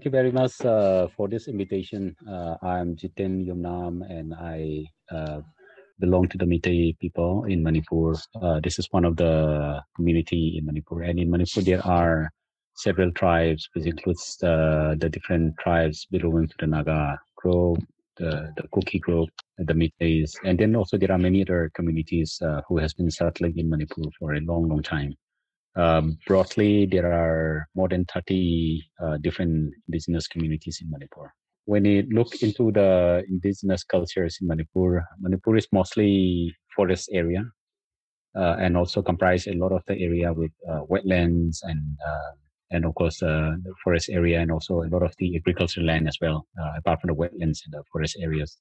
Thank you very much uh, for this invitation. Uh, I'm Jiten Yumnam and I uh, belong to the Meitei people in Manipur. Uh, this is one of the community in Manipur. And in Manipur, there are several tribes, which includes the, the different tribes belonging to the Naga group, the, the Kuki group, the Meiteis. And then also there are many other communities uh, who has been settling in Manipur for a long, long time. Um, broadly, there are more than 30 uh, different indigenous communities in Manipur. When you look into the indigenous cultures in Manipur, Manipur is mostly forest area uh, and also comprise a lot of the area with uh, wetlands and uh, and of course uh, the forest area and also a lot of the agricultural land as well, uh, apart from the wetlands and the forest areas.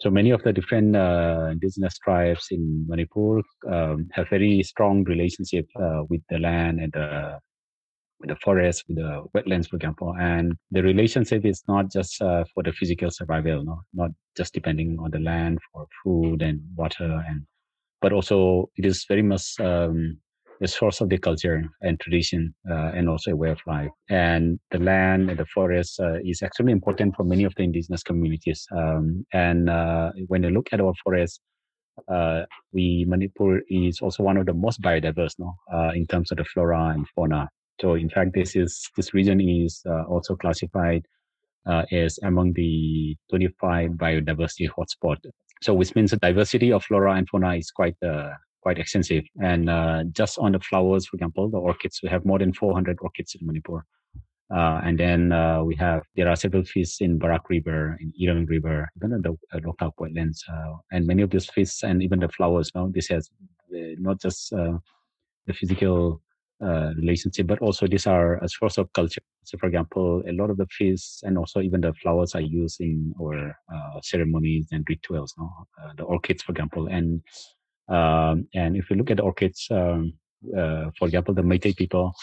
So many of the different uh, indigenous tribes in Manipur um, have very strong relationship uh, with the land and the with the forest, with the wetlands, for example. And the relationship is not just uh, for the physical survival, no? not just depending on the land for food and water, and but also it is very much um, the source of the culture and tradition uh, and also a way of life. And the land and the forest uh, is extremely important for many of the indigenous communities. Um, and uh, when you look at our forests, uh, we Manipur is also one of the most biodiverse, no, uh, in terms of the flora and fauna. So in fact, this is this region is uh, also classified as among the 25 biodiversity hotspot. So which means the diversity of flora and fauna is quite quite extensive. And uh, just on the flowers, for example, the orchids, we have more than 400 orchids in Manipur. Uh, and then uh, we have there are several fish in Barak River, in Irang River, even in the uh, Loktak wetlands, uh, and many of these fish and even the flowers. Now this has uh, not just uh, the physical relationship, but also these are a source of culture. So, for example, a lot of the fish and also even the flowers are used in our ceremonies and rituals. No? the orchids, for example, and um, and if you look at the orchids, um, uh, for example, the Meitei people,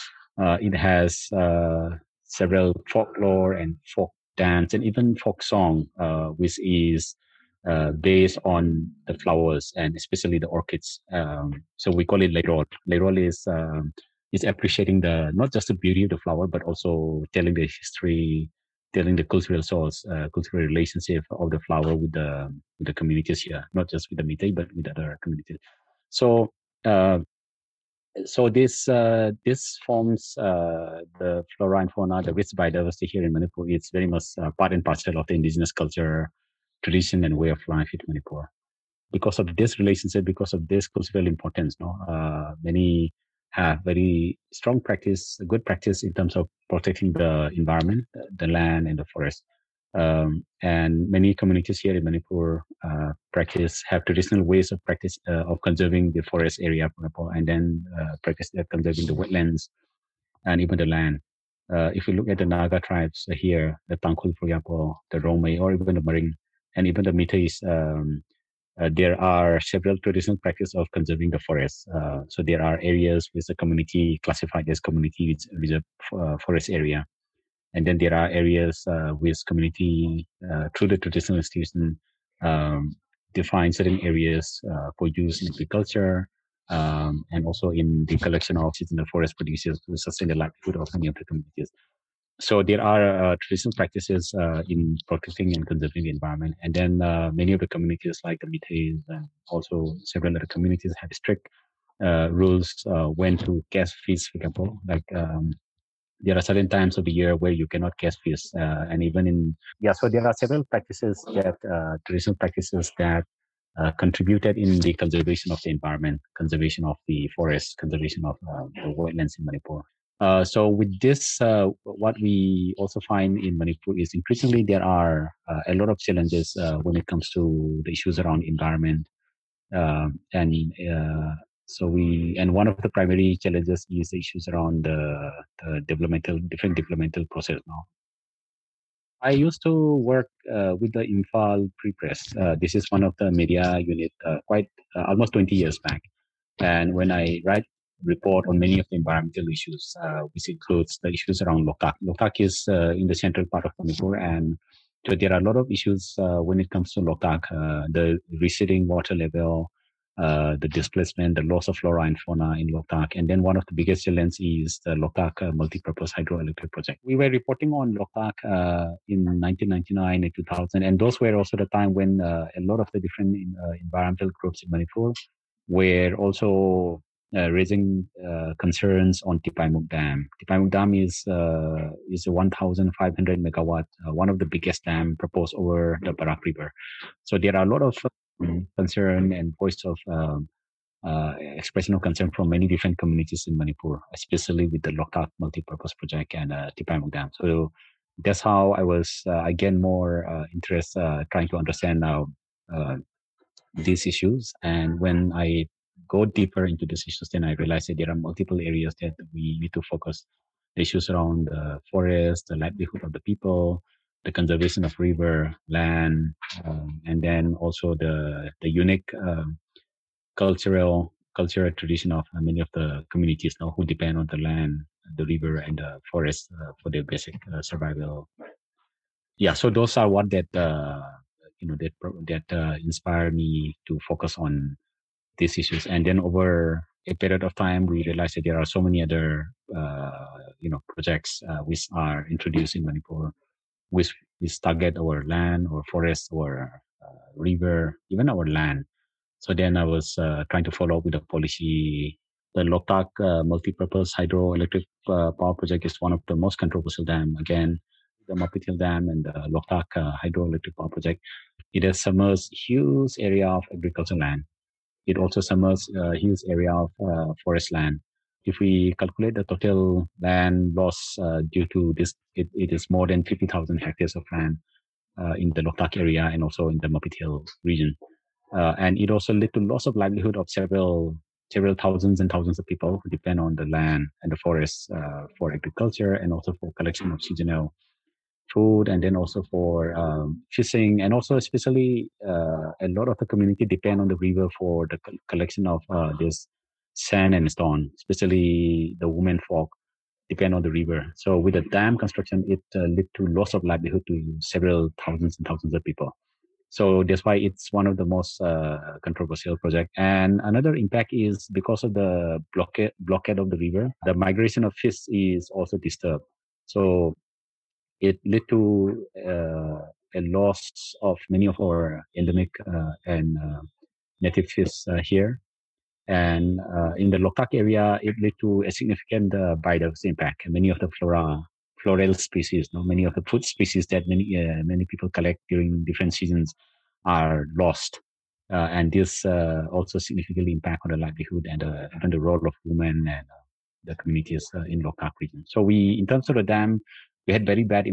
uh, it has uh, several folklore and folk dance and even folk song, uh, which is uh, based on the flowers and especially the orchids. Um, so we call it leirol. Leirol is um, is appreciating the not just the beauty of the flower, but also telling the history, telling the cultural source, uh, cultural relationship of the flower with the with the communities here, not just with the Meitei, but with other communities. So, uh, so this uh, this forms uh, the flora and fauna, the rich biodiversity here in Manipur. It's very much part and parcel of the indigenous culture, tradition, and way of life in Manipur. Because of this relationship, because of this cultural importance, no, uh, many have very strong practice, good practice in terms of protecting the environment, the land, and the forest. Um, and many communities here in Manipur uh, practice have traditional ways of practice uh, of conserving the forest area, for example, and then uh, practice conserving the wetlands and even the land. Uh, if you look at the Naga tribes here, the Tangkhul, for example, the Rongmei, or even the Maring, and even the Meiteis, um, uh, there are several traditional practices of conserving the forest. Uh, so there are areas with the community classified as community reserve uh, forest area. And then there are areas uh, with community uh, through the traditional institution um, define certain areas uh, for use in agriculture um, and also in the collection of seasonal forest producers to sustain the livelihood of many of the communities so there are uh, traditional practices uh, in protecting and conserving the environment. And then uh, many of the communities like the Meiteis and also several other communities have strict uh, rules uh, when to catch fish, for example. Like um, there are certain times of the year where you cannot catch fish. Uh, and even in, yeah, so there are several practices that, traditional practices that contributed in the conservation of the environment, conservation of the forest, conservation of the wetlands in Manipur. Uh, so with this, uh, what we also find in Manipur is increasingly there are uh, a lot of challenges uh, when it comes to the issues around environment, um, and uh, so we and one of the primary challenges is issues around the, the developmental different developmental process now. I used to work with the Imphal Free Press. this is one of the media unit quite almost 20 years back. And when I write report on many of the environmental issues, uh, which includes the issues around Lokak. Loktak is uh, in the central part of Manipur, and so there are a lot of issues uh, when it comes to Loktak, uh, the receding water level, uh, the displacement, the loss of flora and fauna in Loktak. And then one of the biggest challenges is the Loktak uh, multi-purpose hydroelectric project. We were reporting on Loktak uh, in 1999 and 2000, and those were also the time when a lot of the different environmental groups in Manipur were also uh, raising concerns on Tipaimukh Dam. Tipaimukh Dam is is a 1,500 megawatt, one of the biggest dam proposed over the Barak River. So there are a lot of concern and voice of um, uh, expression of concern from many different communities in Manipur, especially with the Loktak multi-purpose project and uh, Tipaimukh Dam. So that's how I was uh, again more uh, interest uh, trying to understand now uh, these issues. And when I go deeper into these issues, then I realized that there are multiple areas that we need to focus. Issues around the forest, the livelihood of the people, the conservation of river, land, um, and then also the the unique um, cultural cultural tradition of uh, many of the communities now who depend on the land, the river, and the forest uh, for their basic uh, survival. Yeah, so those are what that uh, you know that that uh, inspire me to focus on these issues, and then over a period of time, we realized that there are so many other uh, you know projects which are introduced in Manipur which is target our land or forest or uh, river, even our land. So then I was uh, trying to follow up with the policy. The Loktak uh, multi-purpose hydroelectric uh, power project is one of the most controversial dam. Again, the Mapithel Dam and the Loktak uh, hydroelectric power project. It has submerged huge area of agricultural land. It also submerged a huge area of uh, forest land if we calculate the total land loss uh, due to this, it, it is more than 50,000 hectares of land uh, in the Loktak area and also in the Mapithel region. Uh, and it also led to loss of livelihood of several several thousands and thousands of people who depend on the land and the forests uh, for agriculture and also for collection of seasonal food and then also for um, fishing and also especially uh, a lot of the community depend on the river for the collection of uh, this sand and stone, especially the women folk depend on the river. So with the dam construction, it uh, led to loss of livelihood to several thousands and thousands of people. So that's why it's one of the most uh, controversial project. And another impact is because of the blockade blockade of the river, the migration of fish is also disturbed. So it led to uh, a loss of many of our endemic uh, and uh, native fish here. And in the Loktak area, it led to a significant biodiversity impact. Many of the flora, floral species, many of the food species that many many people collect during different seasons are lost. Uh, and this uh, also significantly impact on the livelihood and, uh, and the role of women and the communities in Loktak region. So we, in terms of the dam, we had very bad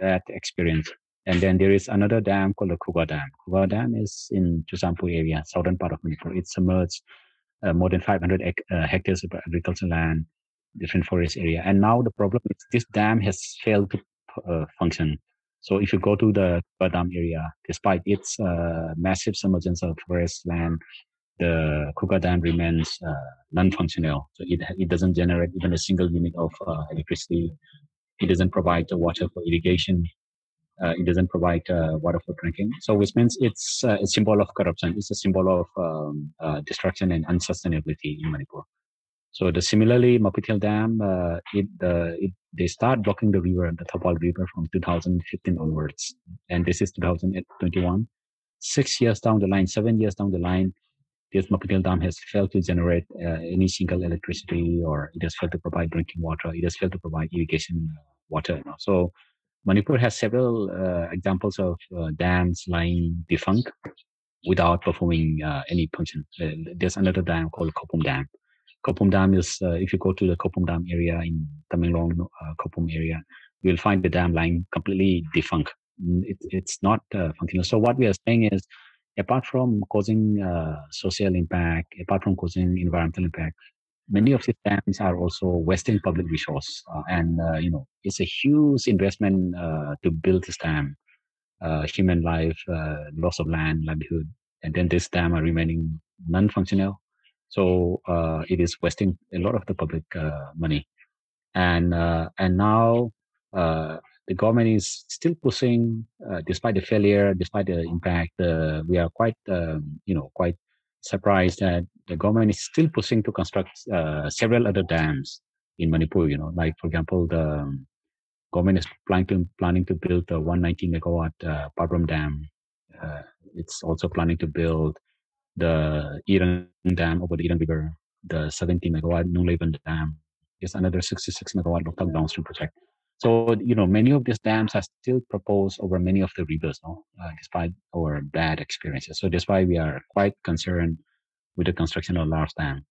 bad experience and then there is another dam called the Khuga Dam. Khuga Dam is in Churachandpur area, southern part of Manipur. It submerged uh, more than 500 uh, hectares of agricultural land, different forest area. And now the problem is this dam has failed to uh, function. So if you go to the Khuga Dam area, despite its uh, massive submergence of forest land, the Khuga Dam remains uh, non-functional. So it, it doesn't generate even a single unit of uh, electricity. It doesn't provide the water for irrigation uh, it doesn't provide uh, water for drinking. So which means it's uh, a symbol of corruption. It's a symbol of um, destruction and unsustainability in Manipur. So the similarly, Mapithel Dam, uh, it, uh, it, they start blocking the river, the Thoubal River, from 2015 onwards, and this is 2021. Six years down the line, seven years down the line, this Mapithel Dam has failed to generate uh, any single electricity, or it has failed to provide drinking water. It has failed to provide irrigation water. You know? So Manipur has several uh, examples of uh, dams lying defunct without performing uh, any function. Uh, there's another dam called Khoupum Dam. Khoupum Dam is, uh, if you go to the Khoupum Dam area in Tamenglong, uh, Khoupum area, you'll find the dam lying completely defunct. It, it's not functional. So what we are saying is, apart from causing social impact, apart from causing environmental impact, many of these dams are also wasting public resource uh, and uh, you know it's a huge investment uh, to build this dam uh, human life uh, loss of land livelihood and then this dam are remaining non-functional. So uh, it is wasting a lot of the public money. And and now the government is still pushing despite the failure despite the impact we are quite um, you know quite surprised that the government is still pushing to construct uh, several other dams in Manipur. You know, like for example, the um, government is planning to planning to build the 190 megawatt uh, Dam. Uh, it's also planning to build the Irang Dam over the Irang River, the 70 megawatt Nunglevan Dam. Is another 66 megawatt Loktak downstream project. So, you know, many of these dams are still proposed over many of the rivers, no? Uh, despite our bad experiences. So that's why we are quite concerned with the construction of large dam.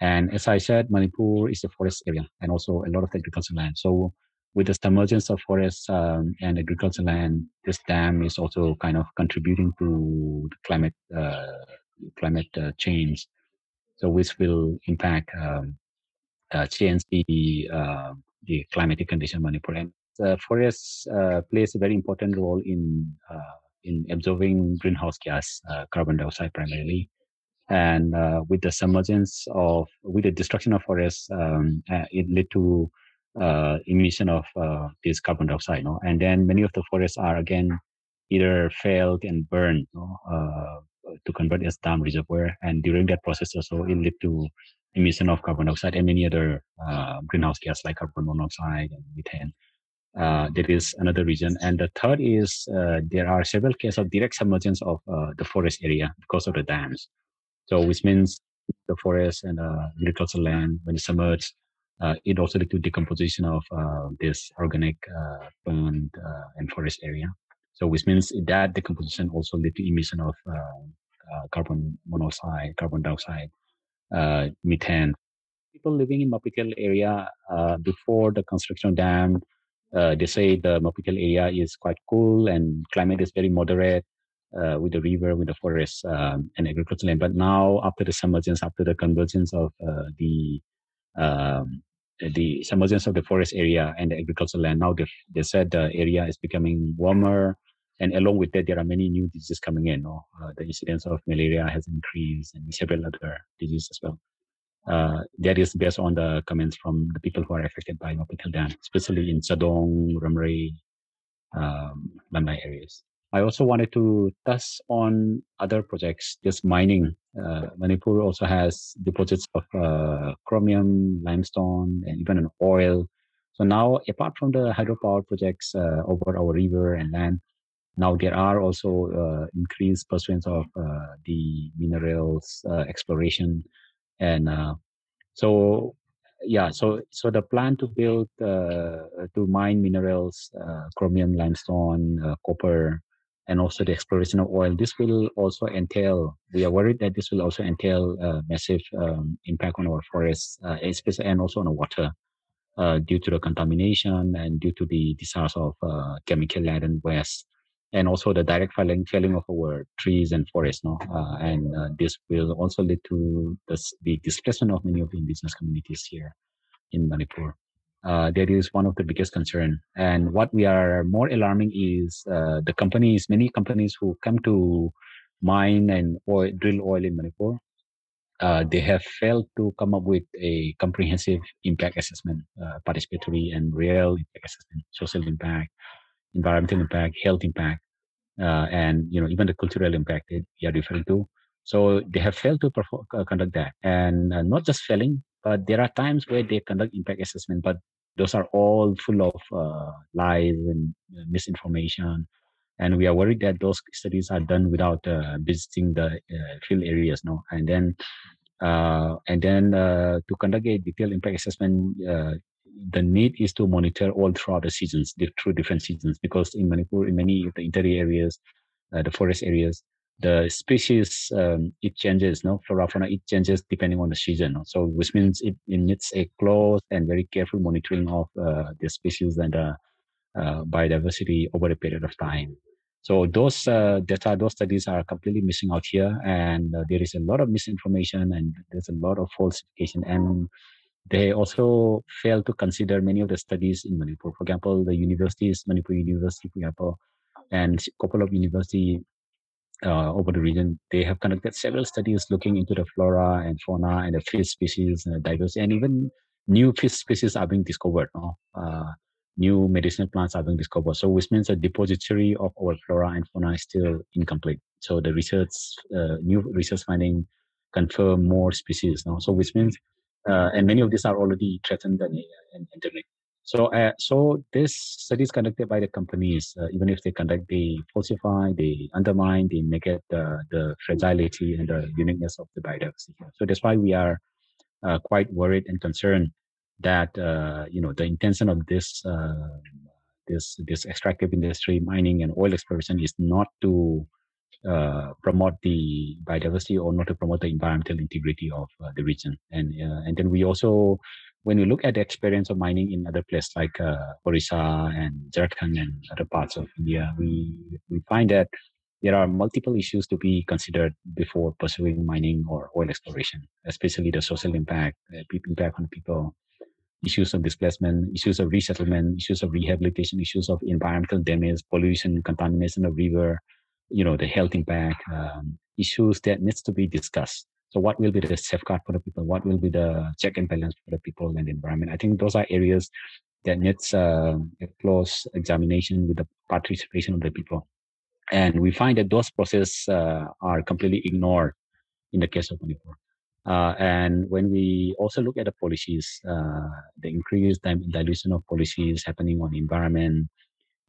And as I said, Manipur is a forest area and also a lot of agricultural land. So with the submergence of forests um, and agricultural land, this dam is also kind of contributing to the climate uh, climate uh, change. So which will impact um, uh, change the uh, the climatic condition Manipur. And uh, forests uh, plays a very important role in uh, in absorbing greenhouse gas, uh, carbon dioxide primarily. And uh, with the submergence of, with the destruction of forests, um, it led to emission of this carbon dioxide. And then many of the forests are again either failed and burned to convert as dam reservoir. And during that process also, it led to emission of carbon dioxide and many other uh, greenhouse gas like carbon monoxide and methane. Uh, there is another reason. And the third is uh, there are several cases of direct submergence of uh, the forest area because of the dams. So which means the forest and uh, agricultural land, when it submerged, uh, it also leads to decomposition of this organic plant and forest area. So which means that decomposition also lead to emission of carbon monoxide, carbon dioxide, methane. People living in Mapithel area uh, before the construction dam, uh, they say the Mapithel area is quite cool and climate is very moderate uh, with the river, with the forest um, and agricultural land. But now, after the submergence, after the convergence of uh, the um, the submergence of the forest area and the agricultural land, now they, they said the area is becoming warmer, and along with that, there are many new diseases coming in. Uh, the incidence of malaria has increased and several other diseases as well. Uh, that is based on the comments from the people who are affected by Mapithel dam, especially in Chadong, Ramrei, um, areas. I also wanted to touch on other projects, just mining. Uh, Manipur also has deposits of uh, chromium, limestone, and even an oil. So now, apart from the hydropower projects uh, over our river and land, now there are also uh, increased pursuits of uh, the minerals uh, exploration, and so yeah, so so the plan to build to mine minerals, chromium, limestone, copper, and also the exploration of oil. This will also entail, we are worried that this will also entail massive um, impact on our forests, uh, especially and also on the water. Uh, due to the contamination and due to the discharge of chemical laden waste and also the direct felling, felling of our trees and forests. No? Uh, and uh, this will also lead to this, the displacement of many of the indigenous communities here in Manipur. Uh, that is one of the biggest concern. And what we are more alarming is uh, the companies, many companies who come to mine and oil, drill oil in Manipur, uh, they have failed to come up with a comprehensive impact assessment, uh, participatory and real impact assessment, social impact, environmental impact, health impact, uh, and you know even the cultural impact that you are referring to. So they have failed to perform, uh, conduct that, and uh, not just failing, but there are times where they conduct impact assessment, but those are all full of uh, lies and uh, misinformation. And we are worried that those studies are done without uh, visiting the field areas, no, and then and then to conduct a detailed impact assessment, the need is to monitor all throughout the seasons, through different seasons, because in Manipur, in many of the interior areas, uh, the forest areas, the species um, it changes, no flora fauna it changes depending on the season. So which means it, it, needs a close and very careful monitoring of uh, the species and uh, uh, biodiversity over a period of time. So those uh, data, those studies are completely missing out here, and uh, there is a lot of misinformation and there's a lot of falsification and they also fail to consider many of the studies in Manipur. For example, the universities, Manipur University, for example, and a couple of university uh, over the region, they have conducted several studies looking into the flora and fauna and the fish species and the diversity, and even new fish species are being discovered. No? Uh, new medicinal plants are being discovered. So, which means the depository of our flora and fauna is still incomplete. So, the research, uh, new research finding confirm more species. No? So which means, uh, and many of these are already threatened and, and endemic. So, uh, so this studies conducted by the companies, uh, even if they conduct, they falsify, they undermine, they negate the, the fragility and the uniqueness of the biodiversity. So that's why we are uh, quite worried and concerned that uh, you know the intention of this uh, this this extractive industry, mining and oil exploration, is not to uh, promote the biodiversity or not to promote the environmental integrity of uh, the region. And uh, and then we also, when we look at the experience of mining in other places like uh, Orissa and Jharkhand and other parts of India, we we find that there are multiple issues to be considered before pursuing mining or oil exploration, especially the social impact, uh, impact on people, issues of displacement, issues of resettlement, issues of rehabilitation, issues of environmental damage, pollution, contamination of river, you know, the health impact, um, issues that needs to be discussed. So what will be the safeguard for the people? What will be the check and balance for the people and the environment? I think those are areas that needs uh, a close examination with the participation of the people. And we find that those processes uh, are completely ignored in the case of Manipur. Uh, and when we also look at the policies, uh, the increased dilution of policies happening on environment,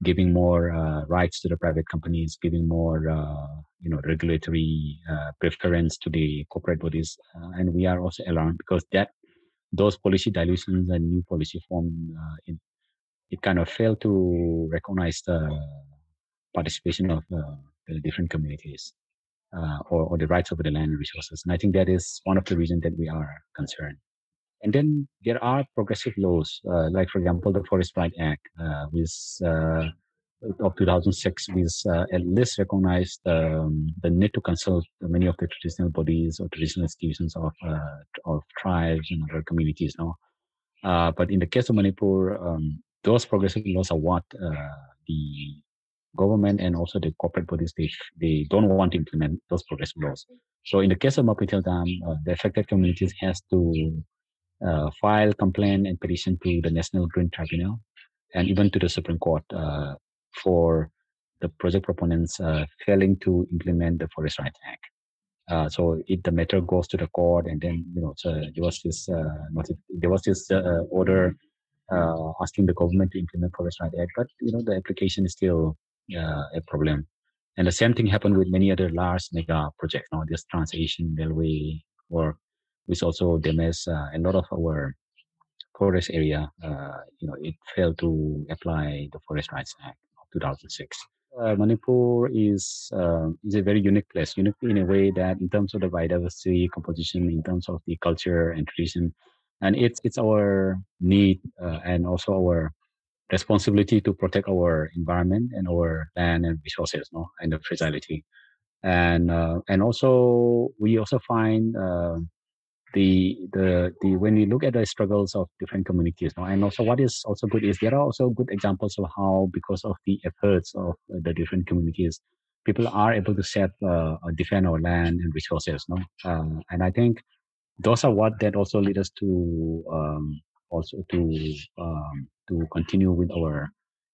giving more uh, rights to the private companies, giving more, uh, you know, regulatory uh, preference to the corporate bodies, uh, and we are also alarmed because that those policy dilutions and new policy form, uh, it, it kind of failed to recognize the participation of uh, the different communities. or, or the rights over the land resources. And I think that is one of the reasons that we are concerned. And then there are progressive laws, uh, like for example, the Forest Right Act, uh, uh, of 2006, which uh, at least recognized um, the need to consult many of the traditional bodies or traditional institutions of uh, of tribes and other communities. No, uh, but in the case of Manipur, um, those progressive laws are what the government and also the corporate bodies they they don't want to implement those progressive laws. So in the case of Mapithel Dam, the affected communities has to uh, file complaint and petition to the National Green Tribunal and even to the Supreme Court uh, for the project proponents uh, failing to implement the Forest Rights Act. Uh, so if the matter goes to the court, and then you know, so there was this uh, there was this uh, order asking the government to implement Forest Rights Act, but you know the application is still a problem. And the same thing happened with many other large mega projects. Now, this Trans-Asian Railway or which also damaged uh, a lot of our forest area. Uh, you know, it failed to apply the Forest Rights Act of 2006. Uh, Manipur is uh, is a very unique place, unique in a way that in terms of the biodiversity composition, in terms of the culture and tradition, and it's it's our need uh, and also our responsibility to protect our environment and our land and resources, no, and the fragility, and uh, and also we also find the the the when we look at the struggles of different communities now and also what is also good is there are also good examples of how because of the efforts of the different communities people are able to set uh, defend our land and resources no um, and i think those are what that also lead us to um, also to um, to continue with our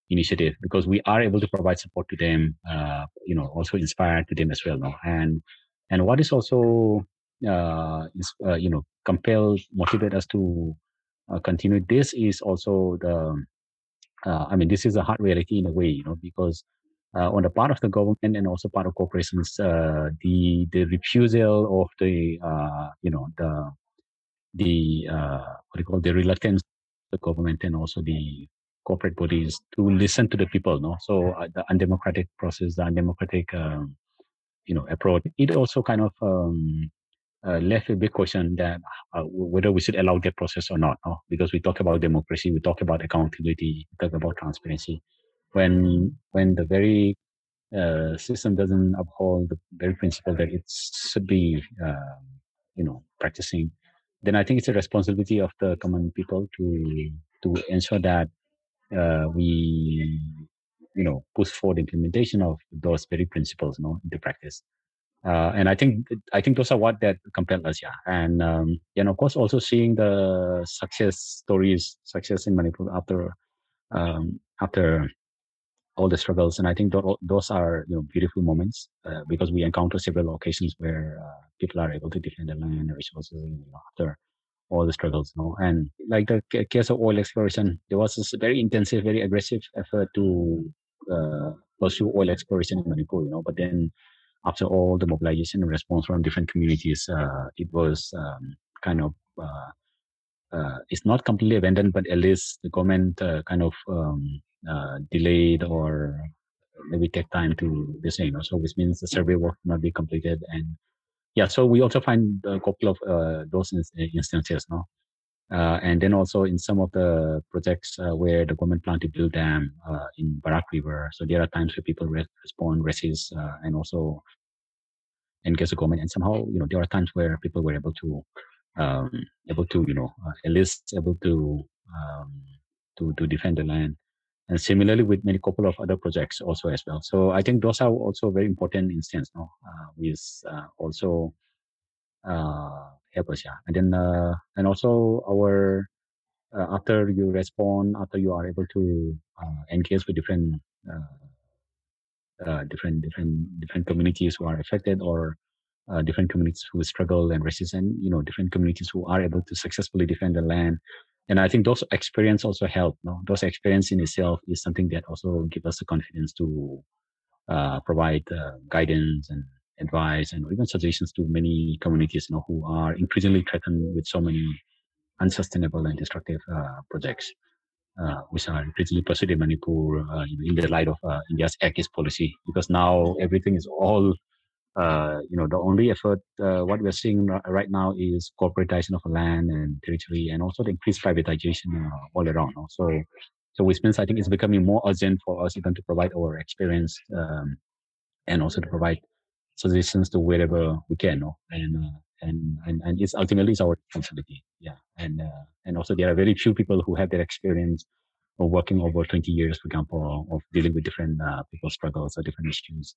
initiative because we are able to provide support to them uh, you know also inspire to them as well no and and what is also uh, uh, you know, compel, motivate us to uh, continue. This is also the, I mean, this is a hard reality in a way, you know, because on the part of the government and also part of corporations, the the refusal of the, you know, the the what do you call it, the reluctance the government and also the corporate bodies to listen to the people no so uh, the undemocratic process the undemocratic um, you know approach it also kind of um, uh, left a big question that uh, whether we should allow that process or not. No? Because we talk about democracy, we talk about accountability, we talk about transparency. When when the very uh, system doesn't uphold the very principle that it should be, um, you know, practicing, then I think it's a responsibility of the common people to to ensure that uh, we, you know, push for the implementation of those very principles, you know, into practice. Uh, and I think I think those are what that compelled us, yeah. And um, and of course, also seeing the success stories, success in Manipur after um, after all the struggles. And I think those are you know beautiful moments uh, because we encounter several occasions where uh, people are able to defend the land and resources you know, after all the struggles. You know? And like the case of oil exploration, there was this very intensive, very aggressive effort to uh, pursue oil exploration in Manipur. You know, but then after all the mobilization and response from different communities, uh, it was um, kind of uh, uh, it's not completely abandoned, but at least the government kind of um, delayed or maybe take time to the same. So which means the survey work not be completed. And yeah, so we also find a couple of uh, those instances. No? Uh, and then also in some of the projects uh, where the government plan to build dam in Barak River. So there are times where people re- respond, resist, and also engage the government. And somehow, you know, there are times where people were able to um, able to, you know, uh, at least able to um, to to defend the land. And similarly with many couple of other projects also as well. So I think those are also very important instances. no, uh, with uh, also uh, help us, yeah. And then uh, and also our uh, after you respond, after you are able to uh, engage with different uh, uh, different different different communities who are affected or uh, different communities who struggle and resist, and you know different communities who are able to successfully defend the land. And I think those experience also help. No? Those experience in itself is something that also give us the confidence to uh, provide uh, guidance and advice and even suggestions to many communities you know, who are increasingly threatened with so many unsustainable and destructive uh, projects. Which are increasingly pursued in Manipur in the light of uh, India's East policy, because now everything is all uh, you know, the only effort, uh, what we're seeing right now is corporatization of land and territory and also the increased privatization uh, all around. So, so which means I think it's becoming more urgent for us even to provide our experience um, and also to provide suggestions to wherever we can. No? And, uh, and, and, and it's ultimately it's our responsibility. Yeah. And, uh, and also there are very few people who have that experience of working over 20 years, for example, of dealing with different uh, people's struggles or different issues.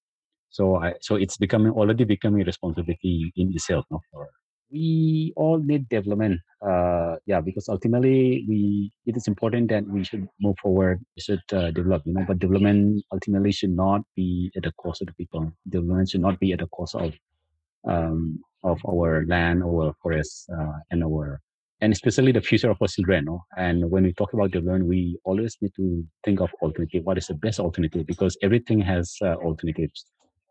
So I, so it's becoming already becoming a responsibility in itself. No, for we all need development. Uh, yeah, because ultimately we it is important that we should move forward. We should uh, develop. You know, but development ultimately should not be at the cost of the people. Development should not be at the cost of um, of our land, our forests, uh, and our and especially the future of our children. No? And when we talk about development, we always need to think of alternative. What is the best alternative? Because everything has uh, alternatives.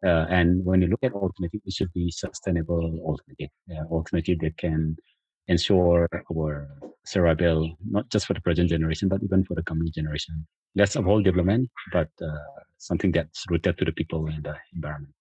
Uh, and when you look at alternative, it should be sustainable alternative, uh, alternative that can ensure our survival, not just for the present generation, but even for the coming generation. Less of all development, but uh, something that's rooted to the people and the environment.